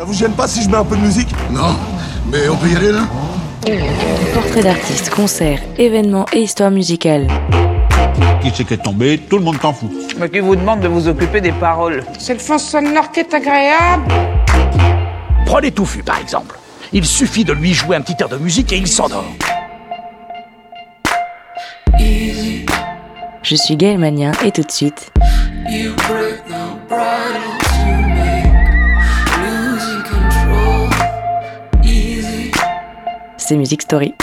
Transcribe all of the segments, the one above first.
Ça vous gêne pas si je mets un peu de musique Non, mais on peut y aller là Portrait d'artistes, concerts, événements et histoires musicales. Qui c'est qui est tombé Tout le monde t'en fout. Mais qui vous demande de vous occuper des paroles C'est le fond sonore qui est agréable. Prenez Touffu, par exemple. Il suffit de lui jouer un petit air de musique et il s'endort. Je suis Gaël Magnien et tout de suite. C'est Music Story.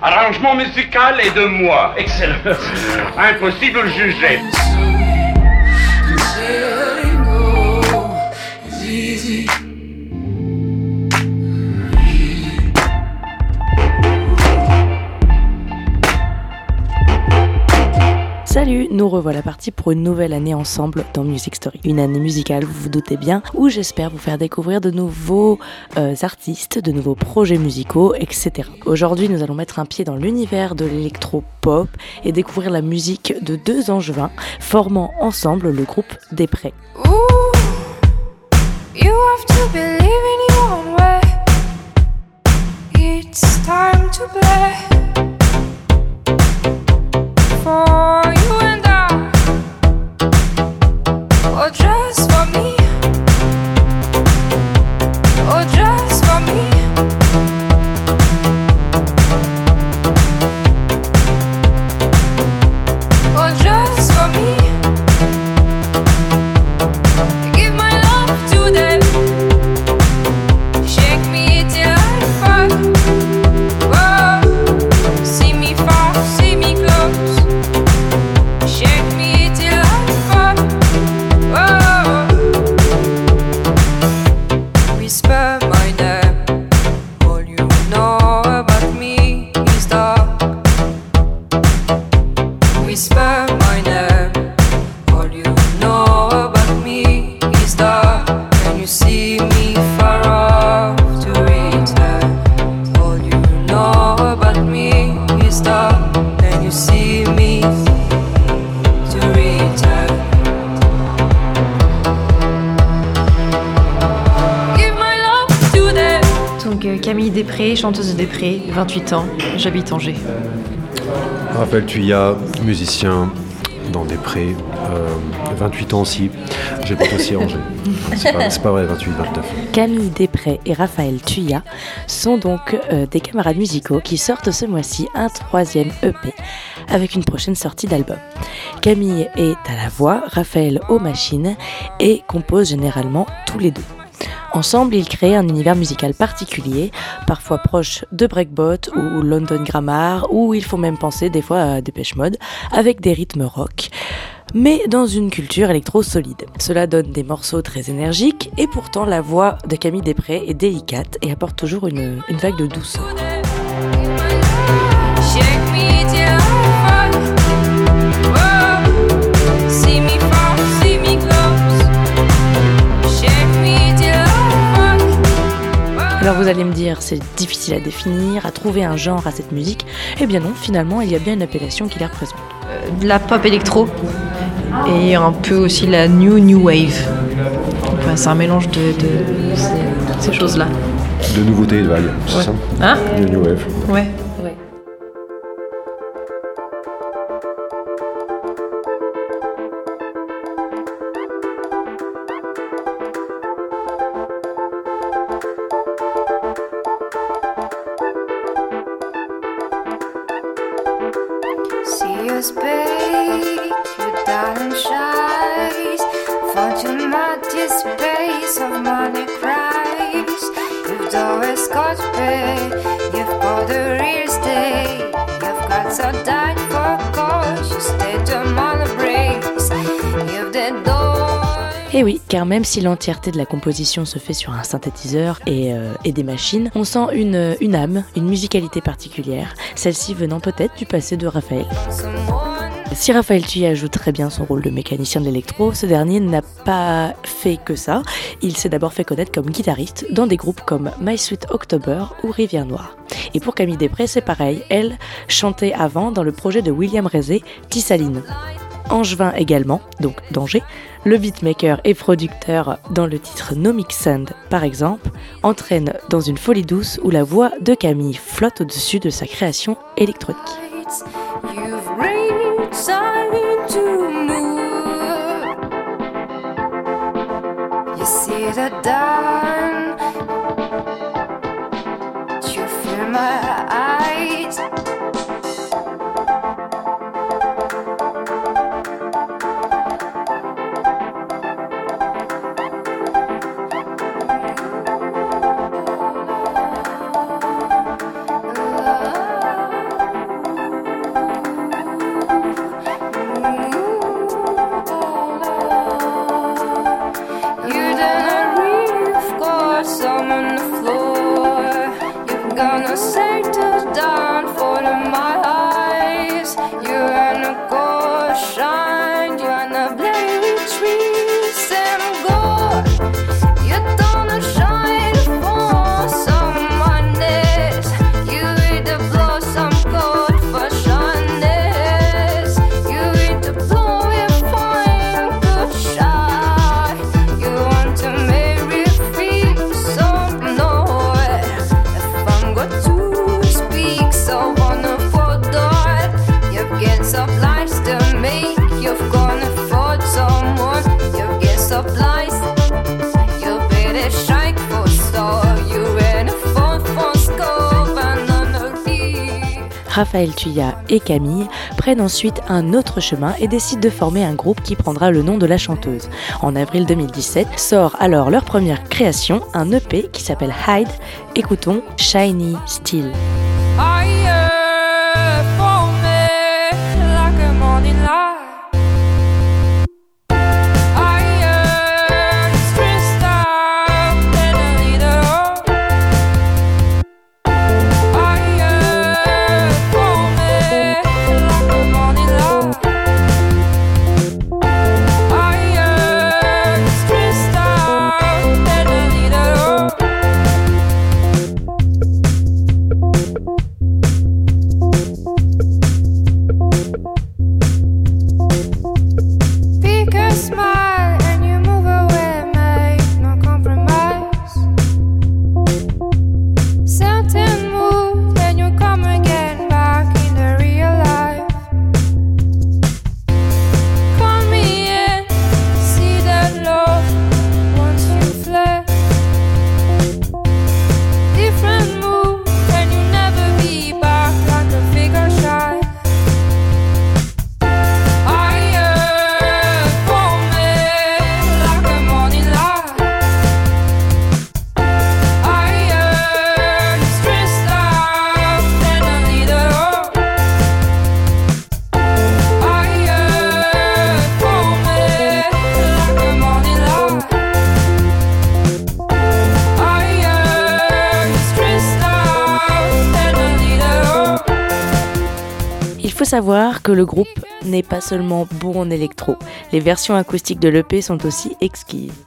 Arrangement musical est de moi. Excellent. Impossible de juger. Salut, nous revoilà partis pour une nouvelle année ensemble dans Music Story. Une année musicale, vous vous doutez bien, où j'espère vous faire découvrir de nouveaux euh, artistes, de nouveaux projets musicaux, etc. Aujourd'hui, nous allons mettre un pied dans l'univers de l'électro-pop et découvrir la musique de deux angevins formant ensemble le groupe Des Prés. For you Camille Després, chanteuse de Després, 28 ans, j'habite Angers. Raphaël Tuyat, musicien dans des prés, euh, 28 ans aussi. J'habite aussi à Angers. C'est pas, vrai, 28, 29. Camille Després et Raphaël Tuyat sont donc euh, des camarades musicaux qui sortent ce mois-ci un troisième EP avec une prochaine sortie d'album. Camille est à la voix, Raphaël aux machines et compose généralement tous les deux. Ensemble, ils créent un univers musical particulier, parfois proche de Breakbot ou London Grammar, où ils font même penser des fois à Dépêche Mode, avec des rythmes rock, mais dans une culture électro solide. Cela donne des morceaux très énergiques, et pourtant la voix de Camille Després est délicate et apporte toujours une vague de douceur. Alors vous allez me dire, c'est difficile à définir, à trouver un genre à cette musique. Eh bien non, finalement, il y a bien une appellation qui les représente. Euh, de la pop électro et un peu aussi la new new wave. Enfin, c'est un mélange de, de ces, ces choses-là. De nouveautés et de vagues, c'est Ouais. ça? Hein? The New Wave. Ouais. was bait, your darling shines. fought your mighty space of my. Et oui, car même si l'entièreté de la composition se fait sur un synthétiseur et, euh, des machines, on sent une, âme, une musicalité particulière, celle-ci venant peut-être du passé de Raphaël. Si Raphaël Tuy ajoute très bien son rôle de mécanicien de ce dernier n'a pas fait que ça. Il s'est d'abord fait connaître comme guitariste dans des groupes comme My Sweet October ou Rivière Noire. Et pour Camille Després, c'est pareil. Elle chantait avant dans le projet de William Rezé, Tissaline. Angevin également, donc Danger. Le beatmaker et producteur dans le titre Nomix Sand, par exemple, entraîne dans une folie douce où la voix de Camille flotte au-dessus de sa création électronique. Raphaël Tuya et Camille prennent ensuite un autre chemin et décident de former un groupe qui prendra le nom de la chanteuse. En avril 2017 sort alors leur première création, un EP qui s'appelle Hide. Écoutons Shiny Steel. savoir que le groupe n'est pas seulement bon en électro, les versions acoustiques de l'EP sont aussi exquises.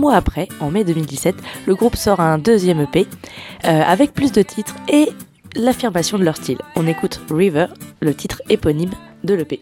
Mois après, en mai 2017, le groupe sort un deuxième EP euh, avec plus de titres et l'affirmation de leur style. On écoute River, le titre éponyme de l'EP.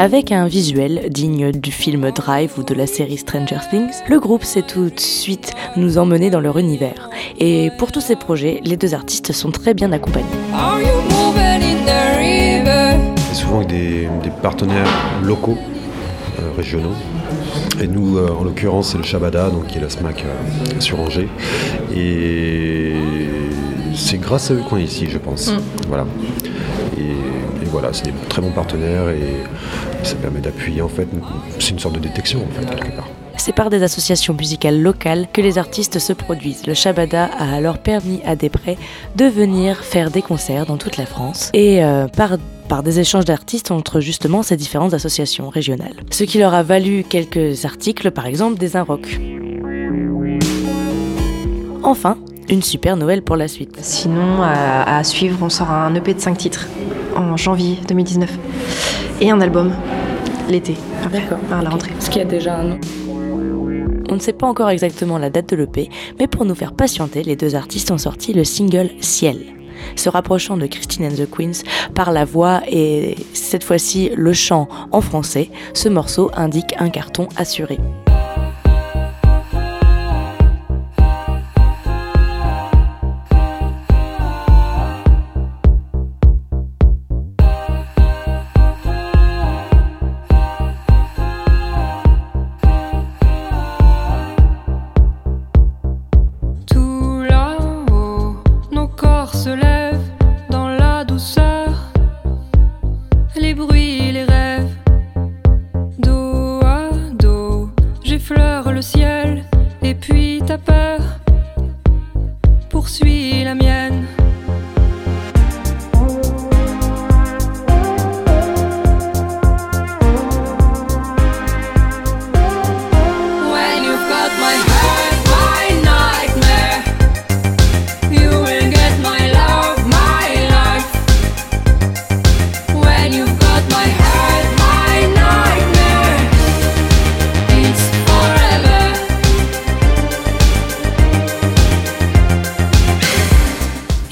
Avec un visuel digne du film Drive ou de la série Stranger Things, le groupe sait tout de suite nous emmener dans leur univers. Et pour tous ces projets, les deux artistes sont très bien accompagnés. Are you moving in the river? Et souvent avec des, des partenaires locaux, euh, régionaux. Et nous, euh, en l'occurrence, c'est le Shabada, donc qui est la SMAC euh, sur Angers. Et c'est grâce à eux qu'on est ici, je pense. Voilà. Et, voilà, c'est des très bons partenaires et ça permet d'appuyer en fait. C'est une sorte de détection en fait quelque part. C'est par des associations musicales locales que les artistes se produisent. Le Shabada a alors permis à Després de venir faire des concerts dans toute la France et euh, par, par des échanges d'artistes entre justement ces différentes associations régionales. Ce qui leur a valu quelques articles, par exemple des Rock. Enfin, une super Noël pour la suite. Sinon, à, à suivre, on sort un EP de 5 titres en janvier 2019 et un album l'été. D'accord. À la rentrée. Est-ce qu'il y a déjà un nom On ne sait pas encore exactement la date de l'EP, mais pour nous faire patienter, les deux artistes ont sorti le single Ciel. Se rapprochant de Christine and the Queens par la voix et cette fois-ci le chant en français, ce morceau indique un carton assuré.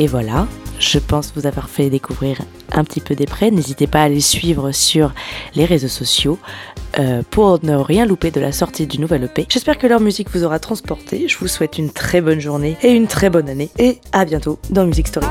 Et voilà, je pense vous avoir fait découvrir un petit peu des prêts. N'hésitez pas à les suivre sur les réseaux sociaux euh, pour ne rien louper de la sortie du nouvel EP. J'espère que leur musique vous aura transporté. Je vous souhaite une très bonne journée et une très bonne année. Et à bientôt dans Music Story.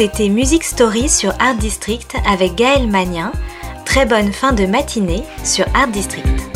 C'était Music Story sur Art District avec Gaël Magnin. Très bonne fin de matinée sur Art District.